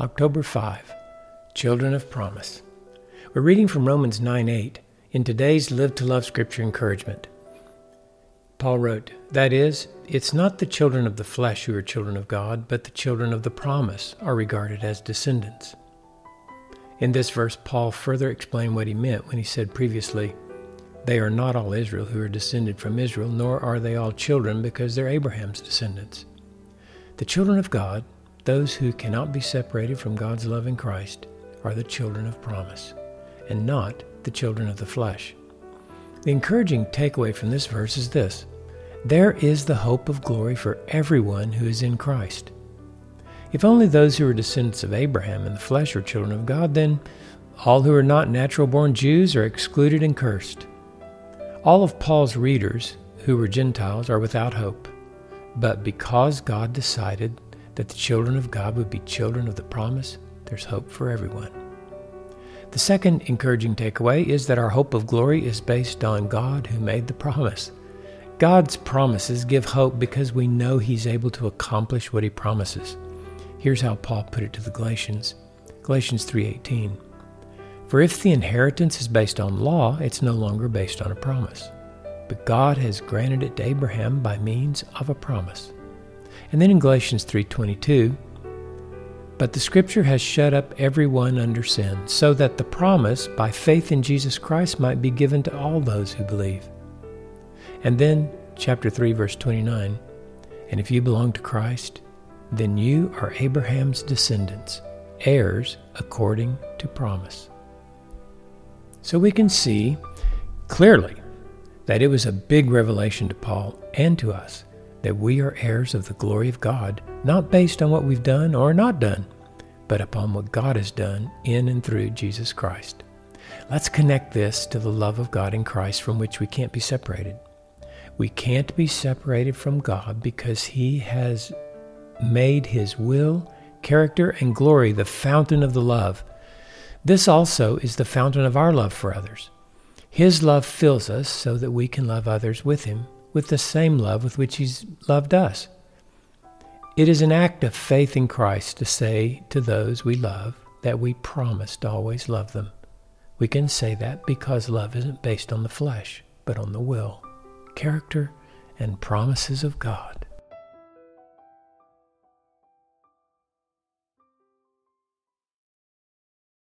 October 5. Children of Promise. We're reading from Romans 9 8 in today's Live to Love Scripture encouragement. Paul wrote, That is, it's not the children of the flesh who are children of God, but the children of the promise are regarded as descendants. In this verse, Paul further explained what he meant when he said previously, They are not all Israel who are descended from Israel, nor are they all children because they're Abraham's descendants. The children of God those who cannot be separated from God's love in Christ are the children of promise, and not the children of the flesh. The encouraging takeaway from this verse is this there is the hope of glory for everyone who is in Christ. If only those who are descendants of Abraham in the flesh are children of God, then all who are not natural born Jews are excluded and cursed. All of Paul's readers, who were Gentiles, are without hope. But because God decided that the children of God would be children of the promise, there's hope for everyone. The second encouraging takeaway is that our hope of glory is based on God who made the promise. God's promises give hope because we know He's able to accomplish what He promises. Here's how Paul put it to the Galatians. Galatians 3:18. For if the inheritance is based on law, it's no longer based on a promise. But God has granted it to Abraham by means of a promise. And then in Galatians 3:22, but the scripture has shut up everyone under sin, so that the promise by faith in Jesus Christ might be given to all those who believe. And then chapter 3 verse 29, and if you belong to Christ, then you are Abraham's descendants, heirs according to promise. So we can see clearly that it was a big revelation to Paul and to us that we are heirs of the glory of God, not based on what we've done or not done, but upon what God has done in and through Jesus Christ. Let's connect this to the love of God in Christ from which we can't be separated. We can't be separated from God because He has made His will, character, and glory the fountain of the love. This also is the fountain of our love for others. His love fills us so that we can love others with Him with the same love with which He's loved us. It is an act of faith in Christ to say to those we love that we promise to always love them. We can say that because love isn't based on the flesh, but on the will, character, and promises of God.